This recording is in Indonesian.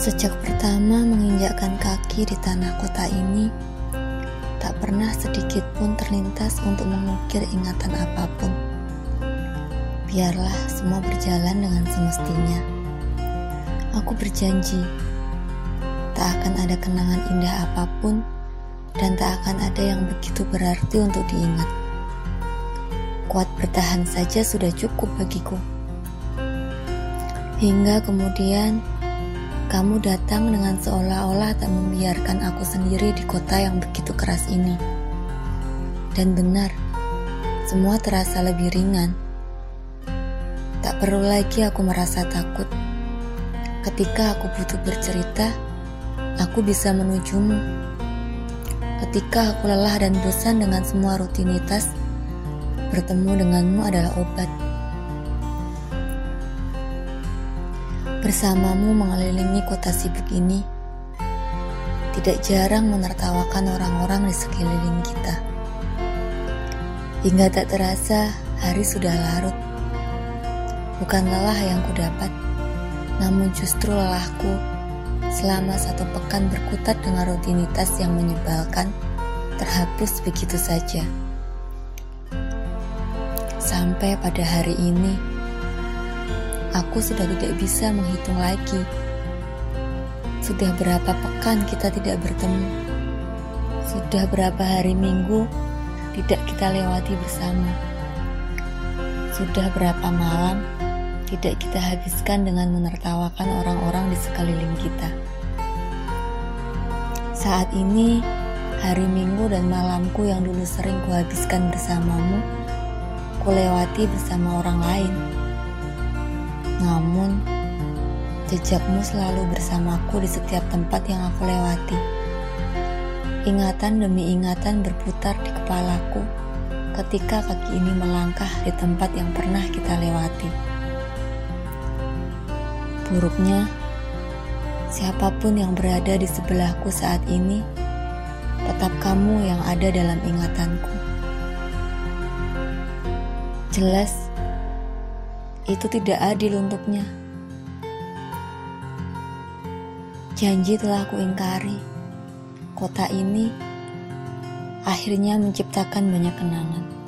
Sejak pertama menginjakkan kaki di tanah kota ini, tak pernah sedikit pun terlintas untuk mengukir ingatan apa pun. Biarlah semua berjalan dengan semestinya. Aku berjanji, tak akan ada kenangan indah apa pun dan tak akan ada yang begitu berarti untuk diingat. Kuat bertahan saja sudah cukup bagiku. Hingga kemudian kamu datang dengan seolah-olah tak membiarkan aku sendiri di kota yang begitu keras ini. Dan benar, semua terasa lebih ringan. Tak perlu lagi aku merasa takut. Ketika aku butuh bercerita, aku bisa menujumu. Ketika aku lelah dan bosan dengan semua rutinitas, bertemu denganmu adalah obat. Bersamamu mengelilingi kota sibuk ini, tidak jarang menertawakan orang-orang di sekeliling kita. Hingga tak terasa hari sudah larut. Bukan lelah yang kudapat, namun justru lelahku selama satu pekan berkutat dengan rutinitas yang menyebalkan terhapus begitu saja. Sampai pada hari ini, aku sudah tidak bisa menghitung lagi. Sudah berapa pekan kita tidak bertemu? Sudah berapa hari minggu tidak kita lewati bersama? Sudah berapa malam tidak kita habiskan dengan menertawakan orang-orang di sekeliling kita? Saat ini, hari minggu dan malamku yang dulu sering kuhabiskan bersamamu, kulewati bersama orang lain namun, jejakmu selalu bersamaku di setiap tempat yang aku lewati. Ingatan demi ingatan berputar di kepalaku ketika kaki ini melangkah di tempat yang pernah kita lewati. Buruknya, siapa pun yang berada di sebelahku saat ini, tetap kamu yang ada dalam ingatanku. Jelas, itu tidak adil untuknya. Janji telah kuingkari. Kota ini akhirnya menciptakan banyak kenangan.